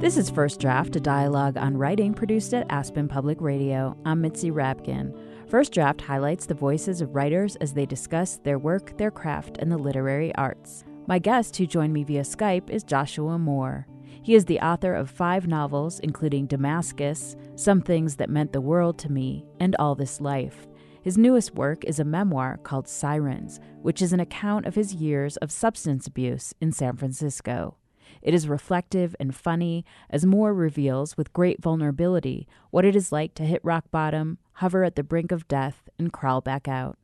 This is First Draft, a dialogue on writing produced at Aspen Public Radio. I'm Mitzi Rapkin. First Draft highlights the voices of writers as they discuss their work, their craft, and the literary arts. My guest, who joined me via Skype, is Joshua Mohr. He is the author of five novels, including Damascus, Some Things That Meant the World to Me, and All This Life. His newest work is a memoir called Sirens, which is an account of his years of substance abuse in San Francisco. It is reflective and funny, as Mohr reveals with great vulnerability what it is like to hit rock bottom, hover at the brink of death, and crawl back out.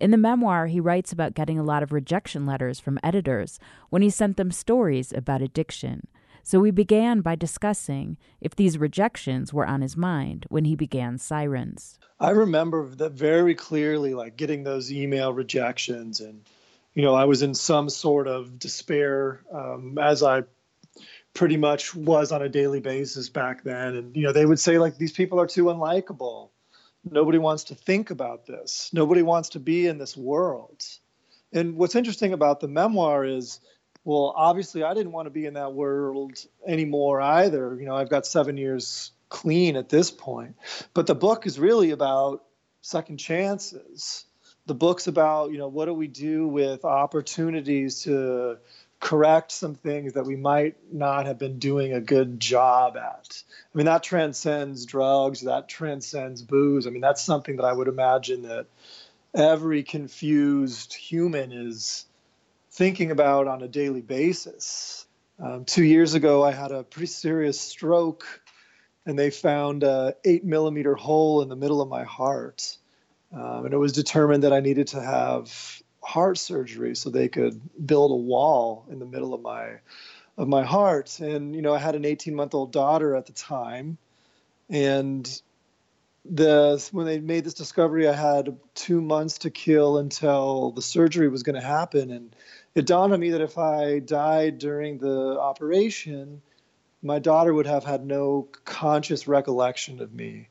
In the memoir, he writes about getting a lot of rejection letters from editors when he sent them stories about addiction. So we began by discussing if these rejections were on his mind when he began Sirens. I remember that very clearly, like getting those email rejections, and you know, I was in some sort of despair um, as I pretty much was on a daily basis back then. And, you know, they would say, like, these people are too unlikable. Nobody wants to think about this. Nobody wants to be in this world. And what's interesting about the memoir is, well, obviously, I didn't want to be in that world anymore either. You know, I've got seven years clean at this point. But the book is really about second chances. The book's about, you know, what do we do with opportunities to correct some things that we might not have been doing a good job at. I mean, that transcends drugs, that transcends booze. I mean, that's something that I would imagine that every confused human is thinking about on a daily basis. Um, two years ago, I had a pretty serious stroke, and they found a eight millimeter hole in the middle of my heart. Um, and it was determined that I needed to have heart surgery so they could build a wall in the middle of my of my heart and you know i had an 18 month old daughter at the time and the when they made this discovery i had two months to kill until the surgery was going to happen and it dawned on me that if i died during the operation my daughter would have had no conscious recollection of me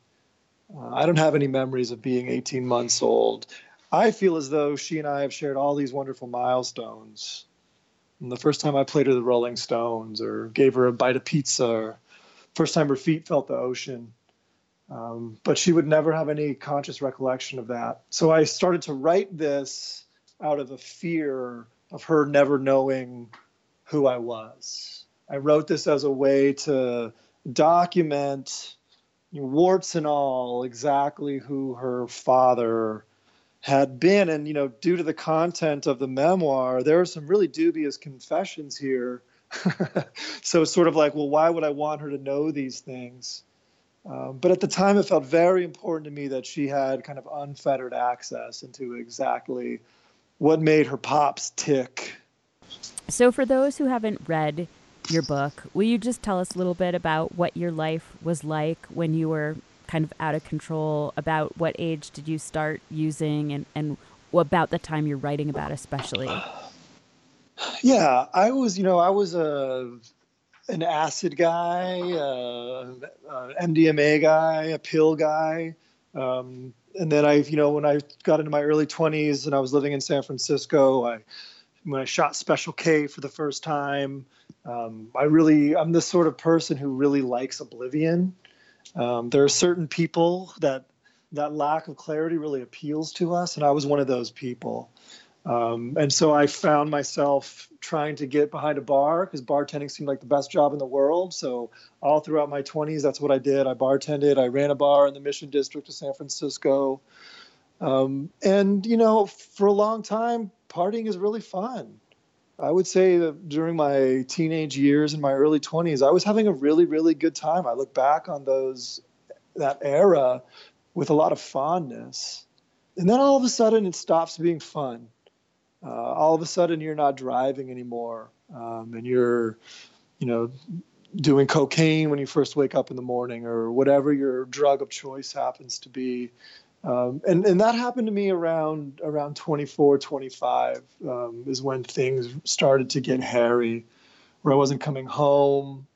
uh, i don't have any memories of being 18 months old I feel as though she and I have shared all these wonderful milestones. And the first time I played her the Rolling Stones, or gave her a bite of pizza, or first time her feet felt the ocean. Um, but she would never have any conscious recollection of that. So I started to write this out of a fear of her never knowing who I was. I wrote this as a way to document, warts and all, exactly who her father had been. And you know due to the content of the memoir there are some really dubious confessions here. So it's sort of like well why would i want her to know these things? Um, but at the time it felt very important to me that she had kind of unfettered access into exactly what made her pops tick so for those who haven't read your book will you just tell us a little bit about what your life was like when you were kind of out of control? About what age did you start using, and and about the time you're writing about, especially? Yeah, I was, you know, I was a an acid guy, uh, uh, MDMA guy, a pill guy. Um, and then I, you know, when I got into my early 20s and I was living in San Francisco, I when I shot Special K for the first time, um, I really I'm the sort of person who really likes oblivion. Um, there are certain people that that lack of clarity really appeals to us, and I was one of those people. Um, and so I found myself trying to get behind a bar because bartending seemed like the best job in the world. So all throughout my 20s, that's what I did. I bartended. I ran a bar in the Mission District of San Francisco. Um, and you know, for a long time, partying is really fun. I would say that during my teenage years and my early 20s, I was having a really, really good time. I look back on those that era with a lot of fondness. And then all of a sudden, it stops being fun. Uh, all of a sudden, you're not driving anymore, um, and you're, you know, doing cocaine when you first wake up in the morning, or whatever your drug of choice happens to be. Um, and, and that happened to me around around 24, 25 um, is when things started to get hairy, where I wasn't coming home.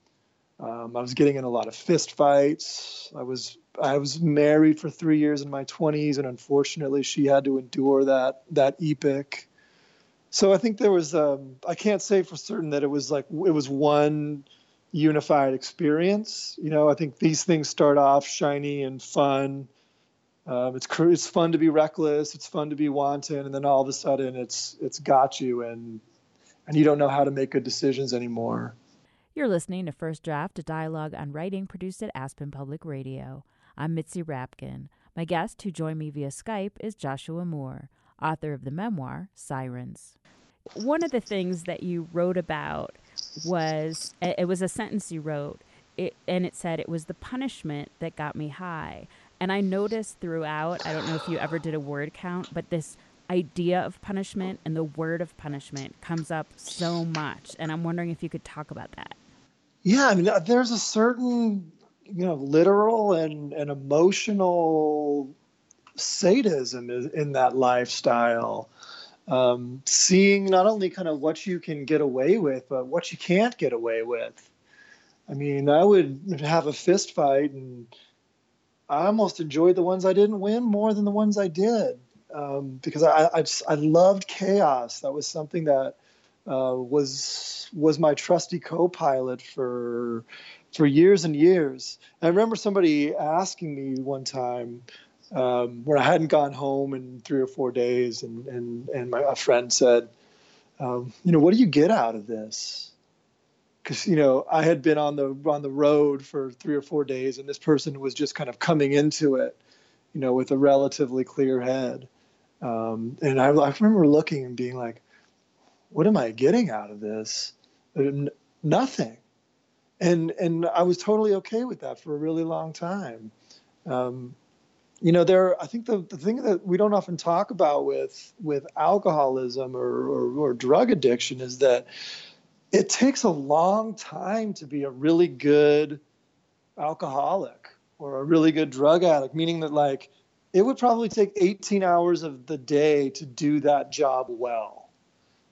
Um, I was getting in a lot of fist fights. I was I was married for three years in my 20s, and unfortunately, she had to endure that that epic. So I think there was, um, I can't say for certain that it was like, it was one unified experience. You know, I think these things start off shiny and fun. Um, it's it's fun to be reckless. It's fun to be wanton, and then all of a sudden, it's it's got you, and and you don't know how to make good decisions anymore. You're listening to First Draft, a dialogue on writing produced at Aspen Public Radio. I'm Mitzi Rapkin. My guest, who joined me via Skype, is Joshua Mohr, author of the memoir Sirens. One of the things that you wrote about was it was a sentence you wrote, it, and it said it was the punishment that got me high. And I noticed throughout, I don't know if you ever did a word count, but this idea of punishment and the word of punishment comes up so much. And I'm wondering if you could talk about that. Yeah, I mean, uh, there's a certain, you know, literal and, and emotional sadism in that lifestyle. Um, seeing not only kind of what you can get away with, but what you can't get away with. I mean, I would have a fist fight and I almost enjoyed the ones I didn't win more than the ones I did um, because I, I, just, I loved chaos. That was something that uh, was was my trusty co-pilot for for years and years. I remember somebody asking me one time um, where I hadn't gone home in three or four days, and and and my a friend said, um, you know, what do you get out of this? because you know I had been on the on the road for three or four days, and this person was just kind of coming into it, you know, with a relatively clear head. Um, and I, I remember looking and being like, "What am I getting out of this? Nothing." And and I was totally okay with that for a really long time. Um, you know, there. I think the, the thing that we don't often talk about with with alcoholism or, or, or drug addiction is that it takes a long time to be a really good alcoholic or a really good drug addict, meaning that like it would probably take 18 hours of the day to do that job well.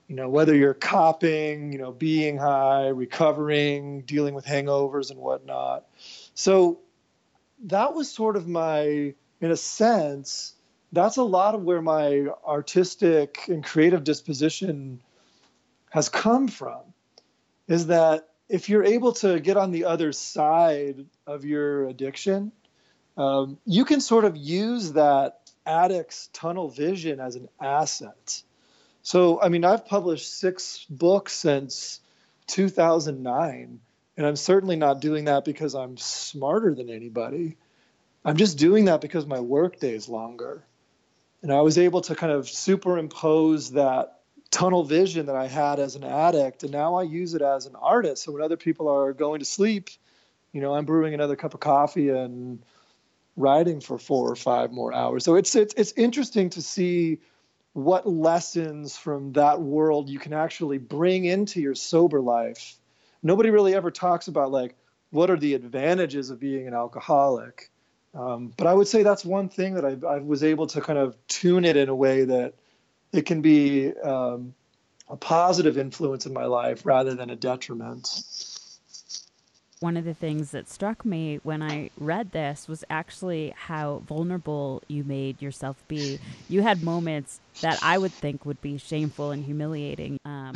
You know, whether you're copping, you know, being high, recovering, dealing with hangovers and whatnot. So that was sort of my, in a sense, that's a lot of where my artistic and creative disposition has come from is that if you're able to get on the other side of your addiction, um, you can sort of use that addict's tunnel vision as an asset. So, I mean, I've published six books since 2009, and I'm certainly not doing that because I'm smarter than anybody. I'm just doing that because my workday is longer. And I was able to kind of superimpose that tunnel vision that I had as an addict, and now I use it as an artist. So when other people are going to sleep, you know, I'm brewing another cup of coffee and writing for four or five more hours. So it's it's it's interesting to see what lessons from that world you can actually bring into your sober life. Nobody really ever talks about like what are the advantages of being an alcoholic. Um, but I would say that's one thing that I, I was able to kind of tune it in a way that it can be um, a positive influence in my life rather than a detriment. One of the things that struck me when I read this was actually how vulnerable you made yourself be. You had moments that I would think would be shameful and humiliating. Um,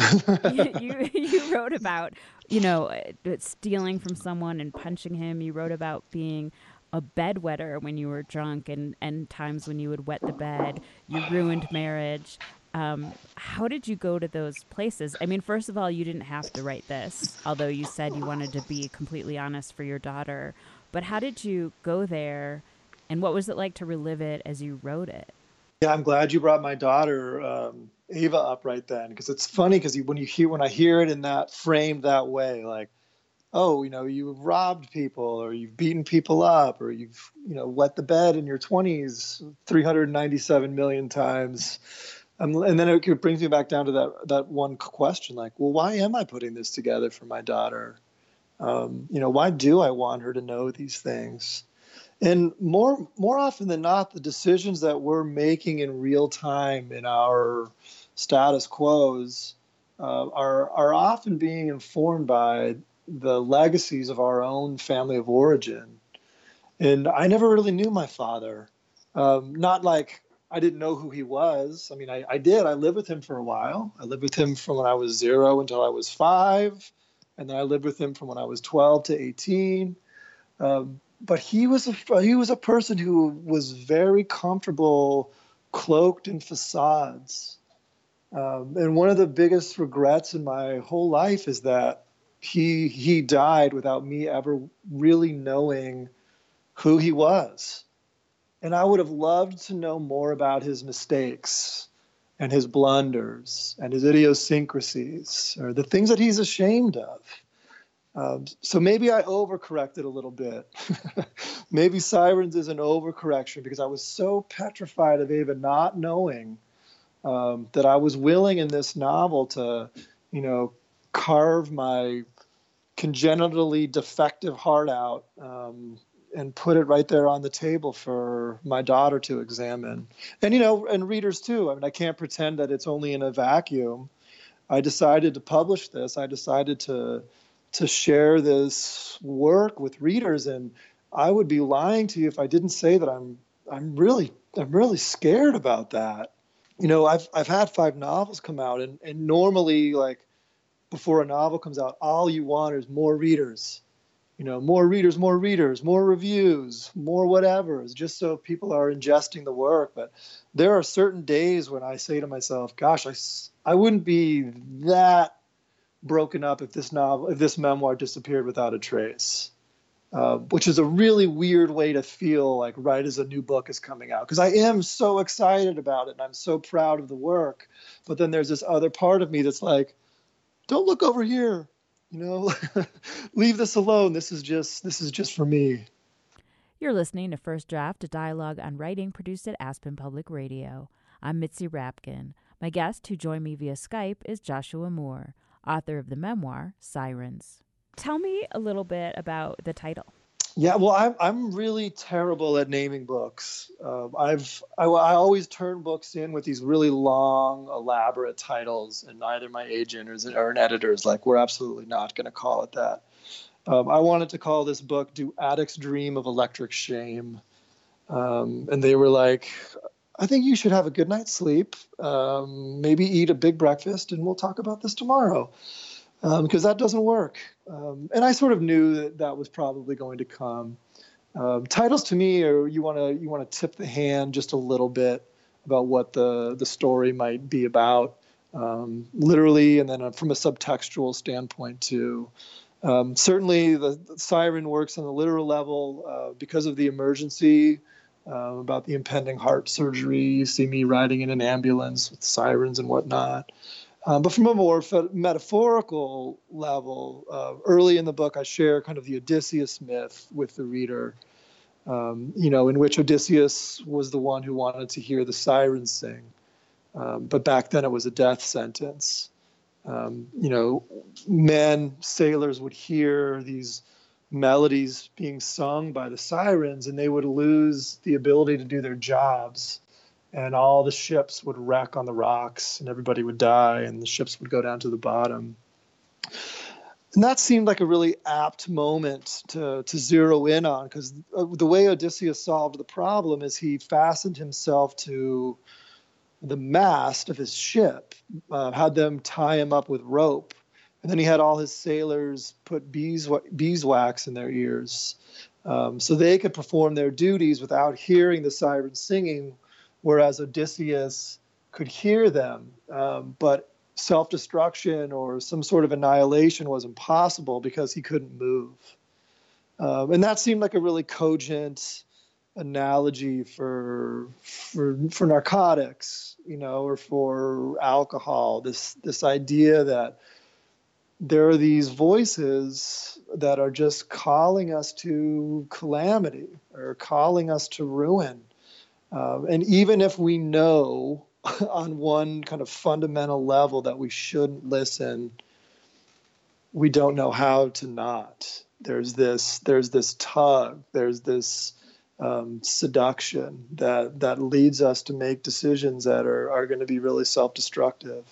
you, you, you wrote about, you know, stealing from someone and punching him. You wrote about being a bedwetter when you were drunk and, and times when you would wet the bed. You ruined marriage. Um, how did you go to those places? I mean, first of all, you didn't have to write this, although you said you wanted to be completely honest for your daughter. But how did you go there, and what was it like to relive it as you wrote it? Yeah, I'm glad you brought my daughter um, Ava up right then, because it's funny because when you hear when I hear it in that framed that way, like oh, you know, you've robbed people or you've beaten people up or you've, you know, wet the bed in your 20s 397 million times. Um, and then it brings me back down to that, that one question like, well, why am I putting this together for my daughter? Um, you know, why do I want her to know these things? And more more often than not, the decisions that we're making in real time in our status quos uh, are are often being informed by the legacies of our own family of origin. And I never really knew my father. Um, not like I didn't know who he was. I mean, I, I did. I lived with him for a while. I lived with him from when I was zero until I was five, and then I lived with him from when I was 12 to 18. Um, but he was a he was a person who was very comfortable, cloaked in facades. Um, and one of the biggest regrets in my whole life is that he he died without me ever really knowing who he was. And I would have loved to know more about his mistakes and his blunders and his idiosyncrasies or the things that he's ashamed of. Um, so maybe I overcorrected a little bit. maybe Sirens is an overcorrection because I was so petrified of Ava not knowing um, that I was willing in this novel to, you know, carve my congenitally defective heart out um, and put it right there on the table for my daughter to examine. And you know, and readers too. I mean, I can't pretend that it's only in a vacuum. I decided to publish this. I decided to to share this work with readers and I would be lying to you if I didn't say that I'm I'm really I'm really scared about that. You know, I've I've had five novels come out and, and normally like before a novel comes out, all you want is more readers you know, more readers, more readers, more reviews, more whatever, just so people are ingesting the work. But there are certain days when I say to myself, gosh, I, I wouldn't be that broken up if this novel, if this memoir disappeared without a trace. Uh, which is a really weird way to feel like right as a new book is coming out because I am so excited about it and I'm so proud of the work. But then there's this other part of me that's like, don't look over here you know leave this alone. This is just this is just for me. You're listening to first draft a dialogue on writing produced at aspen public radio. I'm mitzi rapkin. My guest who joined me via skype is joshua mohr author of the memoir sirens. Tell me a little bit about the title yeah, well, I'm I'm really terrible at naming books. Uh, I've I, I, always turn books in with these really long, elaborate titles, and neither my agent or, or an editor is like, we're absolutely not going to call it that. Um, I wanted to call this book "Do Addicts Dream of Electric Shame," um, and they were like, I think you should have a good night's sleep, um, maybe eat a big breakfast, and we'll talk about this tomorrow because um, that doesn't work. Um, and I sort of knew that that was probably going to come. Um, titles to me are you want to you want to tip the hand just a little bit about what the the story might be about, um, literally, and then uh, from a subtextual standpoint too. Um, certainly, the, the, siren works on the literal level uh, because of the emergency. Uh, about the impending heart surgery. You see me riding in an ambulance with sirens and whatnot. Um, but from a more metaphorical level, uh, early in the book, I share kind of the Odysseus myth with the reader, um, you know, in which Odysseus was the one who wanted to hear the sirens sing. Um, but back then it was a death sentence. Um, you know, men, sailors would hear these melodies being sung by the sirens and they would lose the ability to do their jobs and all the ships would wreck on the rocks and everybody would die and the ships would go down to the bottom. And that seemed like a really apt moment to, to zero in on because the way odysseus solved the problem is he fastened himself to the mast of his ship uh, had them tie him up with rope and then he had all his sailors put bees, beeswax in their ears um, so they could perform their duties without hearing the sirens singing whereas Odysseus could hear them, um, but self destruction or some sort of annihilation was impossible because he couldn't move. Um, and that seemed like a really cogent analogy for for for narcotics, you know, or for alcohol. This this idea that there are these voices that are just calling us to calamity or calling us to ruin um, and even if we know on one kind of fundamental level that we shouldn't listen, we don't know how to not. There's this there's this tug, there's this um, seduction that that leads us to make decisions that are, are going to be really self-destructive.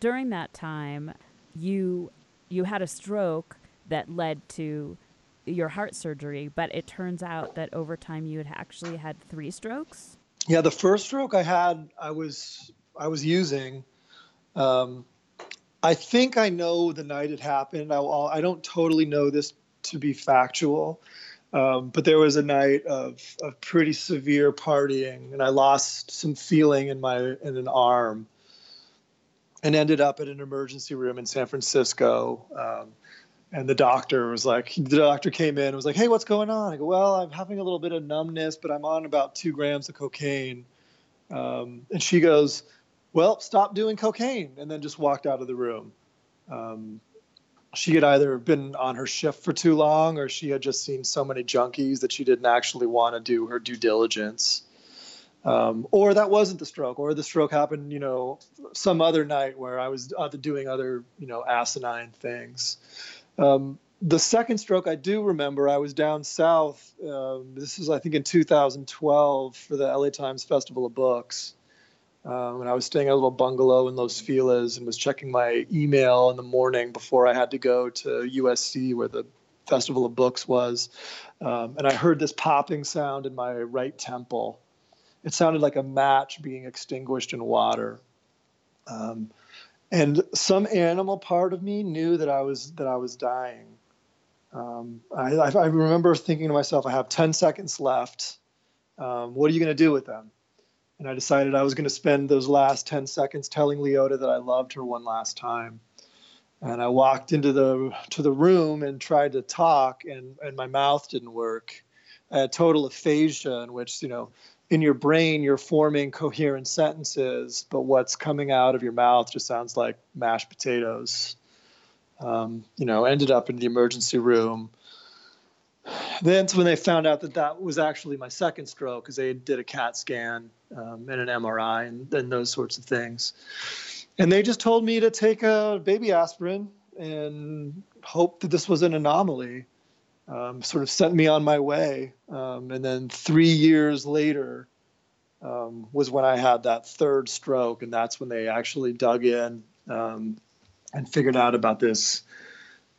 During that time, you you had a stroke that led to your heart surgery, but it turns out that over time you had actually had three strokes. Yeah, the first stroke I had, I was I was using. Um, I think I know the night it happened. I, I don't totally know this to be factual, um, but there was a night of, of pretty severe partying, and I lost some feeling in my in an arm, and ended up at an emergency room in San Francisco. Um, and the doctor was like, the doctor came in and was like, "Hey, what's going on?" I go, "Well, I'm having a little bit of numbness, but I'm on about two grams of cocaine." Um, and she goes, "Well, stop doing cocaine," and then just walked out of the room. Um, she had either been on her shift for too long, or she had just seen so many junkies that she didn't actually want to do her due diligence. Um, or that wasn't the stroke, or the stroke happened, you know, some other night where I was doing other, you know, asinine things. Um, the second stroke I do remember, I was down south. Um, this is, I think, in 2012 for the LA Times Festival of Books. Um, and I was staying at a little bungalow in Los Feliz and was checking my email in the morning before I had to go to USC where the Festival of Books was. Um, and I heard this popping sound in my right temple. It sounded like a match being extinguished in water. Um, and some animal part of me knew that I was that I was dying. Um, I, I, remember thinking to myself, I have 10 seconds left. Um, what are you going to do with them? And I decided I was going to spend those last 10 seconds telling Leota that I loved her one last time. And I walked into the to the room and tried to talk, and, and my mouth didn't work. I had total aphasia, in which you know in your brain you're forming coherent sentences, but what's coming out of your mouth just sounds like mashed potatoes. Um, you know, ended up in the emergency room. Then when they found out that that was actually my second stroke, because they did a CAT scan um, and an MRI and, and those sorts of things, and they just told me to take a baby aspirin and hope that this was an anomaly um, sort of sent me on my way. Um, and then three years later um, was when I had that third stroke, and that's when they actually dug in um, and figured out about this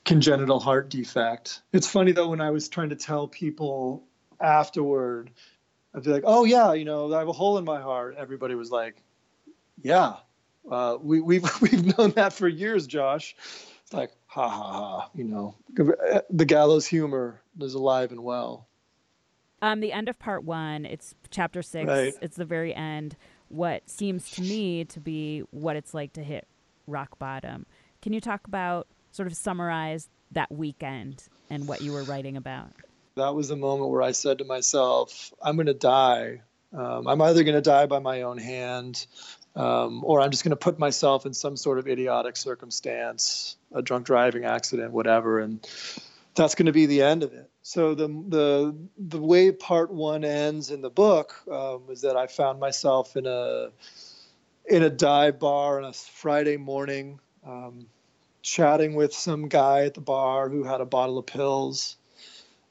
congenital heart defect. It's funny though when I was trying to tell people afterward, I'd be like, "Oh yeah, you know, I have a hole in my heart." Everybody was like, "Yeah, uh, we, we've we've known that for years, Josh." It's like, ha ha ha, you know, the gallows humor is alive and well. Um, the end of part one, it's chapter six. Right. It's the very end. What seems to me to be what it's like to hit rock bottom. Can you talk about sort of summarize that weekend and what you were writing about? That was the moment where I said to myself, I'm going to die. Um, I'm either going to die by my own hand um, or I'm just going to put myself in some sort of idiotic circumstance, a drunk driving accident, whatever, and that's going to be the end of it. So the the the way part one ends in the book um, is that I found myself in a in a dive bar on a Friday morning, um, chatting with some guy at the bar who had a bottle of pills.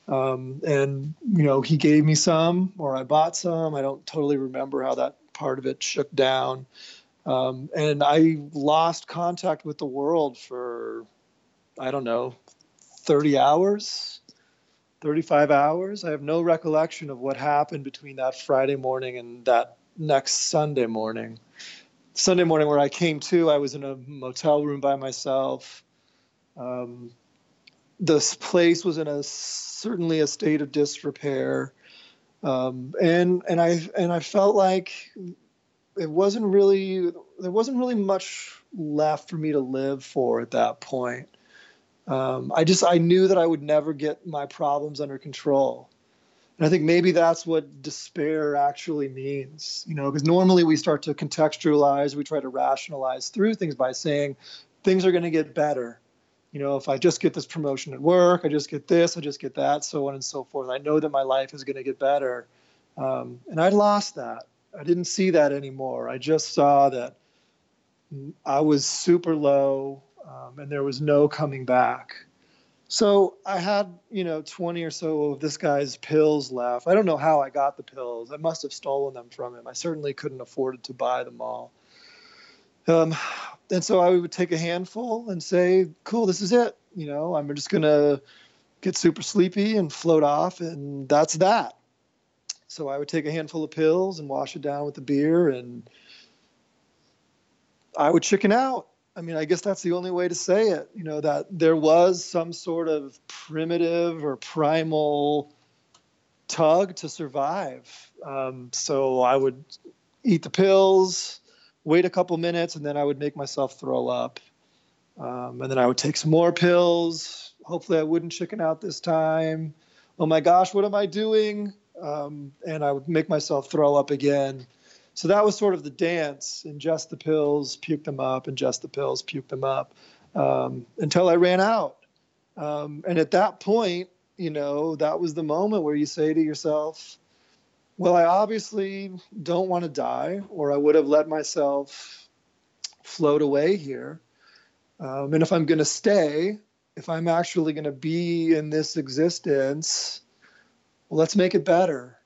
Um, and you know he gave me some or i bought some i don't totally remember how that part of it shook down. Um, and I lost contact with the world for, I don't know, 30 hours, 35 hours. I have no recollection of what happened between that Friday morning and that next Sunday morning. Sunday morning, where I came to, I was in a motel room by myself. Um, this place was in a certainly a state of disrepair um, and and I and I felt like it wasn't really there wasn't really much left for me to live for at that point. Um, I just I knew that I would never get my problems under control. And I think maybe that's what despair actually means, you know, because normally we start to contextualize, we try to rationalize through things by saying things are going to get better you know, if I just get this promotion at work, I just get this, I just get that, so on and so forth. I know that my life is going to get better. Um, and I lost that. I didn't see that anymore. I just saw that I was super low um, and there was no coming back. So I had, you know, 20 or so of this guy's pills left. I don't know how I got the pills. I must have stolen them from him. I certainly couldn't afford to buy them all. Um, and so I would take a handful and say, "Cool, this is it." You know, I'm just gonna get super sleepy and float off, and that's that. So I would take a handful of pills and wash it down with the beer, and I would chicken out. I mean, I guess that's the only way to say it. You know, that there was some sort of primitive or primal tug to survive. Um, so I would eat the pills, wait a couple minutes, and then I would make myself throw up. Um, and then I would take some more pills. Hopefully, I wouldn't chicken out this time. Oh my gosh, what am I doing? Um, and I would make myself throw up again. So that was sort of the dance ingest the pills, puke them up, ingest the pills, puke them up um, until I ran out. Um, and at that point, you know, that was the moment where you say to yourself, well, I obviously don't want to die, or I would have let myself float away here. Um, and if I'm going to stay, if I'm actually going to be in this existence, well, let's make it better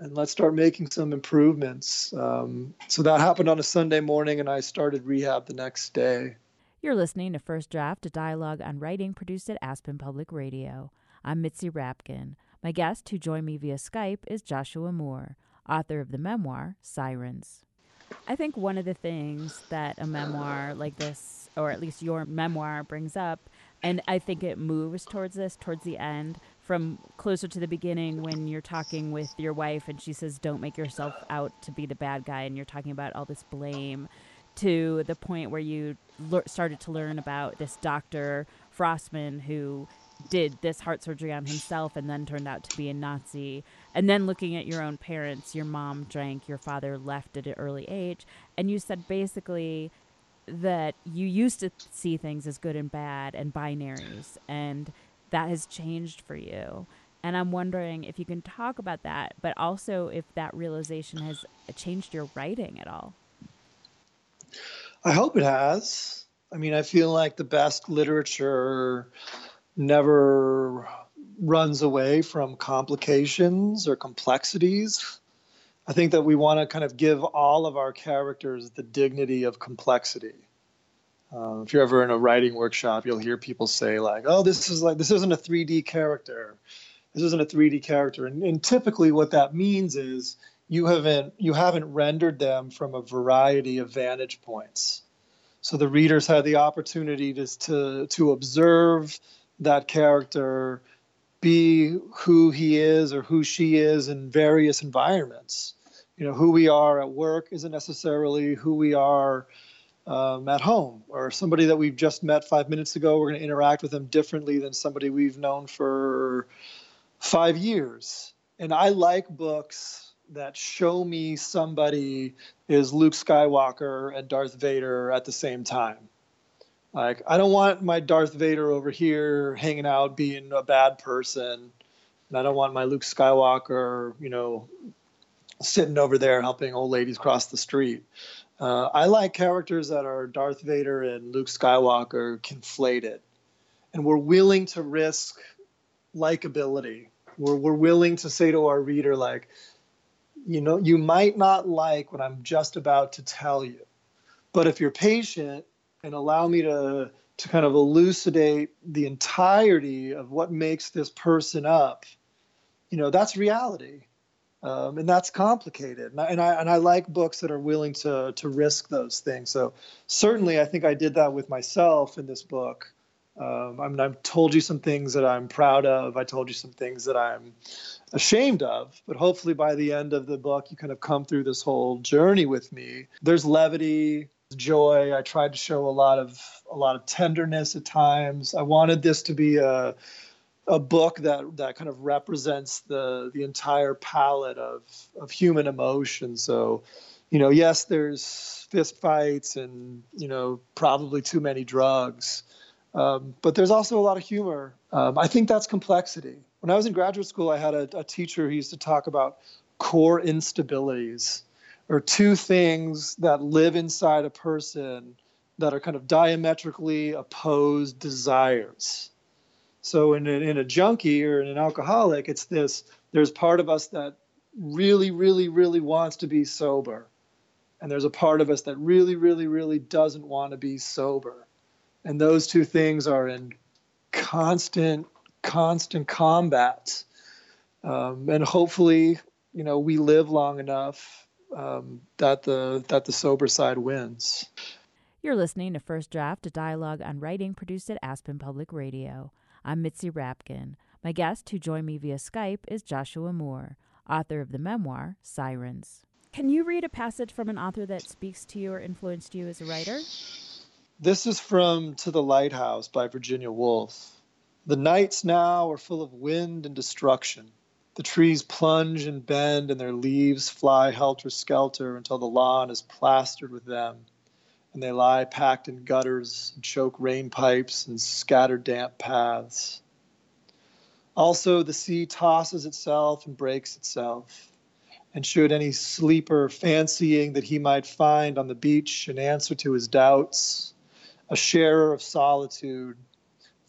and let's start making some improvements. Um, so that happened on a Sunday morning, and I started rehab the next day. You're listening to First Draft, a dialogue on writing produced at Aspen Public Radio. I'm Mitzi Rapkin. My guest who joined me via Skype is Joshua Mohr, author of the memoir Sirens. I think one of the things that a memoir like this, or at least your memoir, brings up, and I think it moves towards this towards the end, from closer to the beginning when you're talking with your wife and she says, Don't make yourself out to be the bad guy, and you're talking about all this blame, to the point where you le- started to learn about this Dr. Forssmann who did this heart surgery on himself and then turned out to be a Nazi. And then looking at your own parents, your mom drank, your father left at an early age. And you said basically that you used to see things as good and bad and binaries, and that has changed for you. And I'm wondering if you can talk about that, but also if that realization has changed your writing at all. I hope it has. I mean, I feel like the best literature never runs away from complications or complexities. I think that we want to kind of give all of our characters the dignity of complexity. Uh, if you're ever in a writing workshop, you'll hear people say like, "Oh, this is like this isn't a 3D character. This isn't a 3D character." And, and typically, what that means is you haven't you haven't rendered them from a variety of vantage points. So the readers had the opportunity to to, to observe that character be who he is or who she is in various environments. You know, who we are at work isn't necessarily who we are um, at home, or somebody that we've just met five minutes ago. We're going to interact with them differently than somebody we've known for five years. And I like books that show me somebody is Luke Skywalker and Darth Vader at the same time. Like, I don't want my Darth Vader over here hanging out being a bad person. And I don't want my Luke Skywalker, you know, sitting over there helping old ladies cross the street. Uh, I like characters that are Darth Vader and Luke Skywalker conflated. And we're willing to risk likability. We're, we're willing to say to our reader, like, you know, you might not like what I'm just about to tell you. But if you're patient and allow me to to kind of elucidate the entirety of what makes this person up you know that's reality um, and that's complicated and I, and I, and I like books that are willing to to risk those things so certainly i think i did that with myself in this book um, I mean, I've told you some things that I'm proud of. I told you some things that I'm ashamed of. But hopefully, by the end of the book, you kind of come through this whole journey with me. There's levity, joy. I tried to show a lot of a lot of tenderness at times. I wanted this to be a a book that that kind of represents the the entire palette of of human emotion. So, you know, yes, there's fist fights and you know probably too many drugs, um, but there's also a lot of humor. Um, I think that's complexity. When I was in graduate school, I had a, a teacher who used to talk about core instabilities or two things that live inside a person that are kind of diametrically opposed desires. So in a, in a junkie or in an alcoholic, it's this there's part of us that really, really, really wants to be sober. And there's a part of us that really, really, really doesn't want to be sober. And those two things are in constant, constant combat. Um, and hopefully, you know we live long enough um, that the that the sober side wins. You're listening to First Draft, a dialogue on writing produced at Aspen Public Radio. I'm Mitzi Rapkin. My guest, who joined me via Skype, is Joshua Mohr, author of the memoir Sirens. Can you read a passage from an author that speaks to you or influenced you as a writer? This is from To the Lighthouse by Virginia Woolf. The nights now are full of wind and destruction. The trees plunge and bend, and their leaves fly helter skelter until the lawn is plastered with them, and they lie packed in gutters and choke rain pipes and scatter damp paths. Also, the sea tosses itself and breaks itself. And should any sleeper fancying that he might find on the beach an answer to his doubts, a sharer of solitude,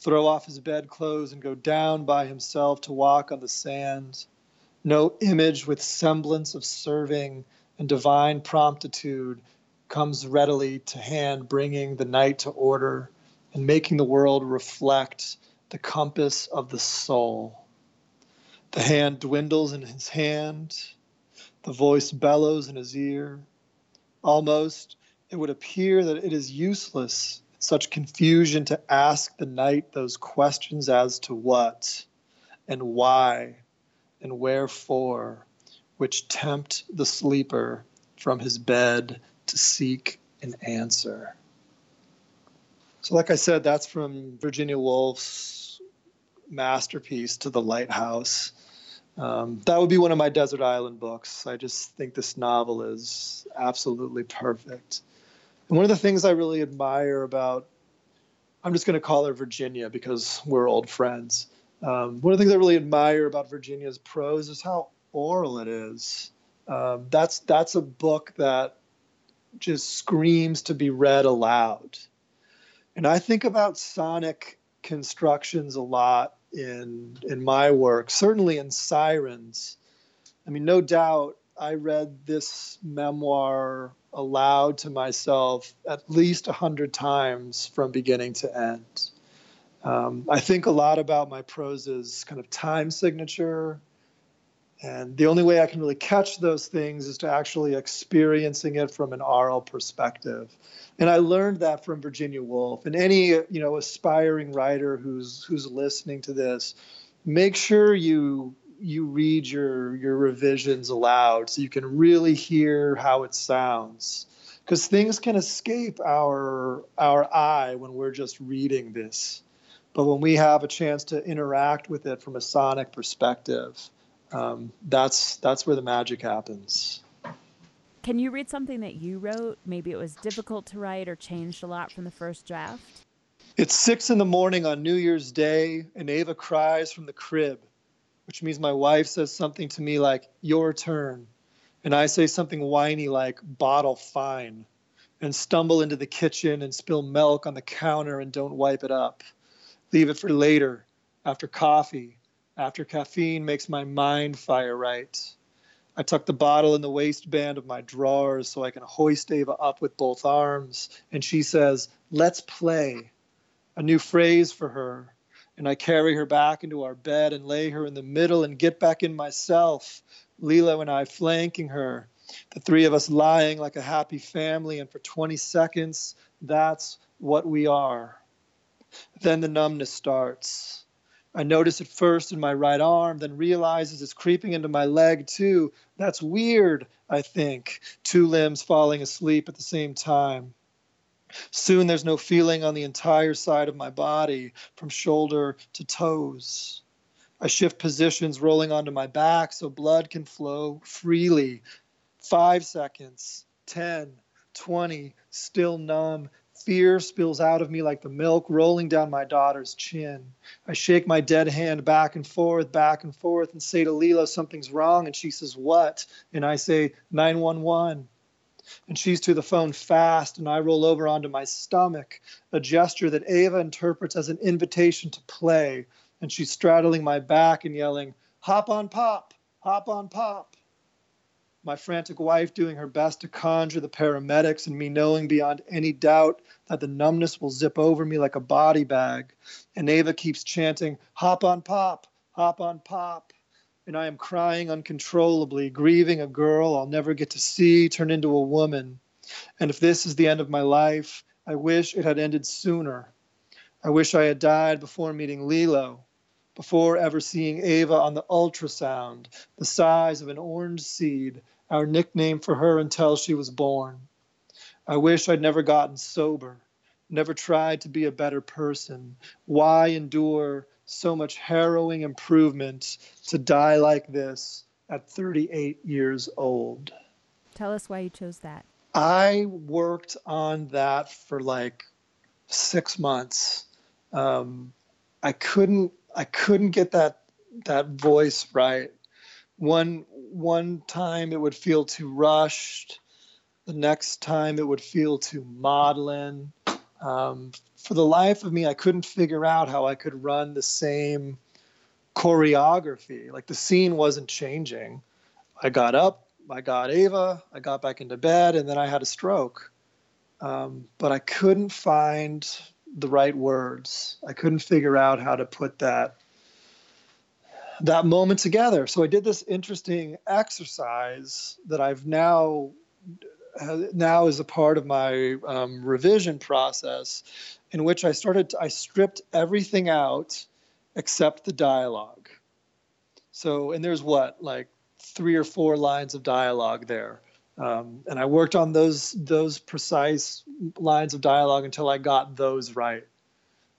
throw off his bedclothes and go down by himself to walk on the sand. No image with semblance of serving and divine promptitude comes readily to hand, bringing the night to order and making the world reflect the compass of the soul. The hand dwindles in his hand, the voice bellows in his ear. Almost, it would appear that it is useless such confusion to ask the night those questions as to what and why and wherefore, which tempt the sleeper from his bed to seek an answer. So, like I said, that's from Virginia Woolf's masterpiece to the lighthouse. Um, that would be one of my desert island books. I just think this novel is absolutely perfect. One of the things I really admire about, I'm just going to call her Virginia because we're old friends. Um, one of the things I really admire about Virginia's prose is how oral it is. Um, that's that's a book that just screams to be read aloud. And I think about sonic constructions a lot in in my work, certainly in Sirens. I mean, no doubt I read this memoir aloud to myself at least a hundred times from beginning to end. Um, I think a lot about my prose's kind of time signature. And the only way I can really catch those things is to actually experiencing it from an oral perspective. And I learned that from Virginia Woolf. And any you know aspiring writer who's who's listening to this, make sure you you read your your revisions aloud so you can really hear how it sounds. Because things can escape our our eye when we're just reading this. But when we have a chance to interact with it from a sonic perspective um, that's that's where the magic happens. Can you read something that you wrote? Maybe it was difficult to write or changed a lot from the first draft? It's six in the morning on new year's day and ava cries from the crib which means my wife says something to me like, Your turn. And I say something whiny like, Bottle fine. And stumble into the kitchen and spill milk on the counter and don't wipe it up. Leave it for later, after coffee, after caffeine makes my mind fire right. I tuck the bottle in the waistband of my drawers so I can hoist Ava up with both arms. And she says, Let's play. A new phrase for her and I carry her back into our bed and lay her in the middle and get back in myself, Lila and I flanking her, the three of us lying like a happy family, and for 20 seconds, that's what we are. Then the numbness starts. I notice it first in my right arm, then realizes it's creeping into my leg too. That's weird, I think, two limbs falling asleep at the same time. Soon there's no feeling on the entire side of my body, from shoulder to toes. I shift positions, rolling onto my back so blood can flow freely. Five seconds, 10, 20, still numb. Fear spills out of me like the milk rolling down my daughter's chin. I shake my dead hand back and forth, back and forth, and say to Lila, something's wrong. And she says, What? And I say, 911 and she's to the phone fast, and I roll over onto my stomach, a gesture that Ava interprets as an invitation to play, and she's straddling my back and yelling, Hop on pop, hop on pop. My frantic wife doing her best to conjure the paramedics, and me knowing beyond any doubt that the numbness will zip over me like a body bag. And Ava keeps chanting, Hop on pop, hop on pop. And I am crying uncontrollably, grieving a girl I'll never get to see turn into a woman. And if this is the end of my life, I wish it had ended sooner. I wish I had died before meeting Lilo, before ever seeing Ava on the ultrasound, the size of an orange seed, our nickname for her until she was born. I wish I'd never gotten sober, never tried to be a better person. Why endure so much harrowing improvement to die like this at 38 years old. Tell us why you chose that. I worked on that for like six months. Um, I couldn't I couldn't get that that voice right. One one time it would feel too rushed. The next time it would feel too maudlin. Um, for the life of me, I couldn't figure out how I could run the same choreography. Like the scene wasn't changing. I got up, I got Ava, I got back into bed, and then I had a stroke. Um, but I couldn't find the right words. I couldn't figure out how to put that that moment together. So I did this interesting exercise that I've now now is a part of my um, revision process in which I started, I stripped everything out except the dialogue. So, and there's what, like three or four lines of dialogue there. Um, and I worked on those those precise lines of dialogue until I got those right.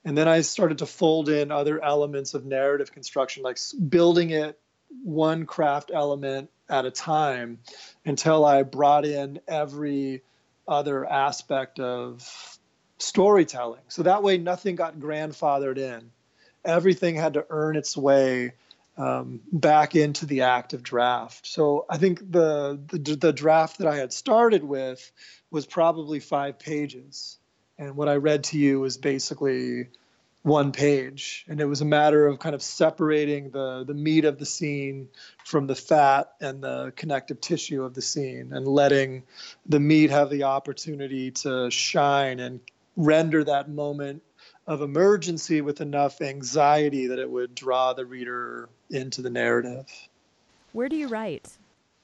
And then I started to fold in other elements of narrative construction, like building it one craft element at a time until I brought in every other aspect of storytelling. So that way, nothing got grandfathered in. Everything had to earn its way um, back into the active draft. So I think the, the the draft that I had started with was probably five pages, and what I read to you was basically one page and it was a matter of kind of separating the the meat of the scene from the fat and the connective tissue of the scene and letting the meat have the opportunity to shine and render that moment of emergency with enough anxiety that it would draw the reader into the narrative. Where do you write?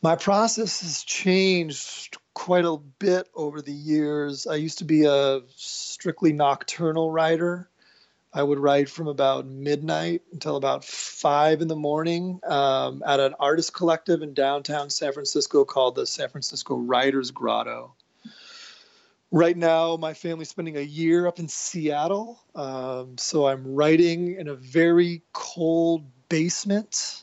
My process has changed quite a bit over the years. I used to be a strictly nocturnal writer. I would write from about midnight until about five in the morning um, at an artist collective in downtown San Francisco called the San Francisco Writers Grotto. Right now, my family's spending a year up in Seattle, um, so I'm writing in a very cold basement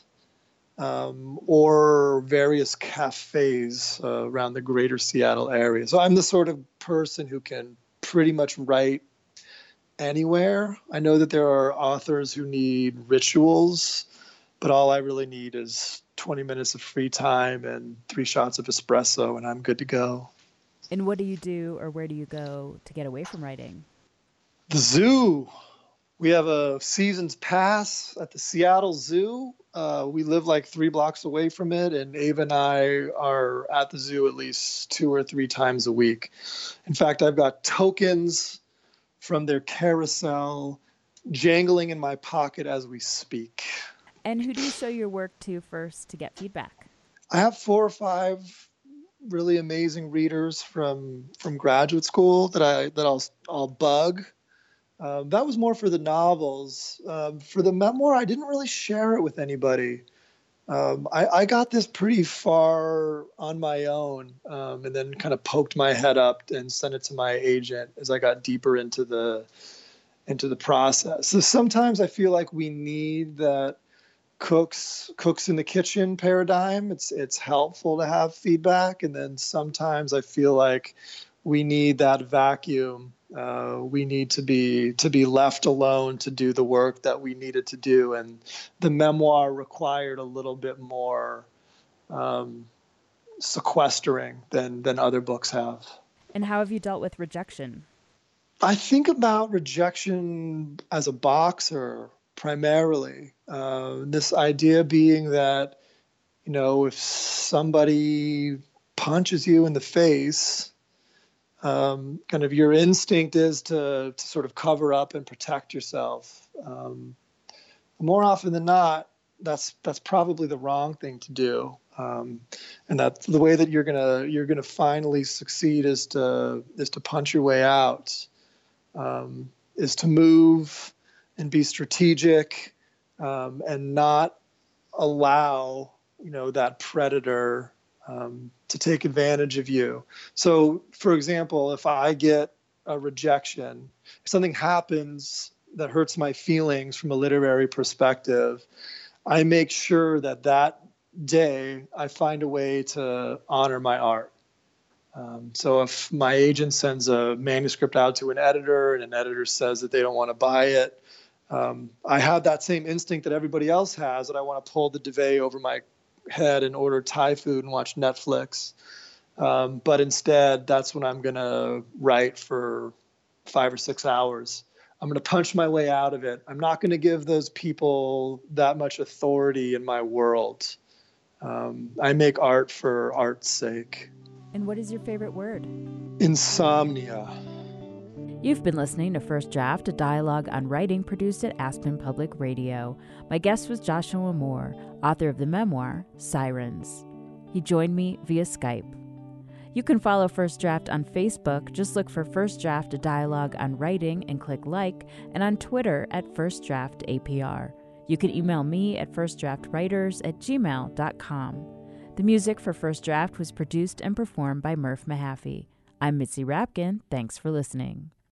um, or various cafes uh, around the greater Seattle area. So I'm the sort of person who can pretty much write anywhere. I know that there are authors who need rituals, but all I really need is 20 minutes of free time and three shots of espresso, and I'm good to go. And what do you do, or where do you go to get away from writing? The zoo. We have a season's pass at the Seattle Zoo. Uh, we live like three blocks away from it, and Ava and I are at the zoo at least two or three times a week. In fact, I've got tokens from their carousel jangling in my pocket as we speak. And who do you show your work to first to get feedback? I have four or five really amazing readers from from graduate school that I that I'll I'll bug. Um, that was more for the novels. Um, for the memoir, I didn't really share it with anybody. Um, I, I, got this pretty far on my own um, and then kind of poked my head up and sent it to my agent as I got deeper into the into the process. So sometimes I feel like we need that cooks cooks in the kitchen paradigm. It's it's helpful to have feedback, and then sometimes I feel like we need that vacuum uh, we need to be to be left alone to do the work that we needed to do, and the memoir required a little bit more um, sequestering than than other books have. And how have you dealt with rejection? I think about rejection as a boxer primarily. Uh, this idea being that, you know, if somebody punches you in the face, um, kind of your instinct is to, to sort of cover up and protect yourself. Um, more often than not, that's that's probably the wrong thing to do. Um, and that the way that you're gonna you're gonna finally succeed is to is to punch your way out, um, is to move and be strategic, um, and not allow you know that predator um, to take advantage of you. So, for example, if I get a rejection, if something happens that hurts my feelings from a literary perspective, I make sure that that day I find a way to honor my art. Um, so if my agent sends a manuscript out to an editor and an editor says that they don't want to buy it, um, I have that same instinct that everybody else has that I want to pull the duvet over my head and order Thai food and watch Netflix. Um, but instead, that's when I'm going to write for five or six hours. I'm going to punch my way out of it. I'm not going to give those people that much authority in my world. Um, I make art for art's sake. And what is your favorite word? Insomnia. You've been listening to First Draft, a dialogue on writing produced at Aspen Public Radio. My guest was Joshua Mohr, author of the memoir Sirens. He joined me via Skype. You can follow First Draft on Facebook. Just look for First Draft, a dialogue on writing, and click like, and on Twitter at First Draft APR. You can email me at firstdraftwriters at gmail.com. The music for First Draft was produced and performed by Murph Mahaffey. I'm Mitzi Rapkin. Thanks for listening.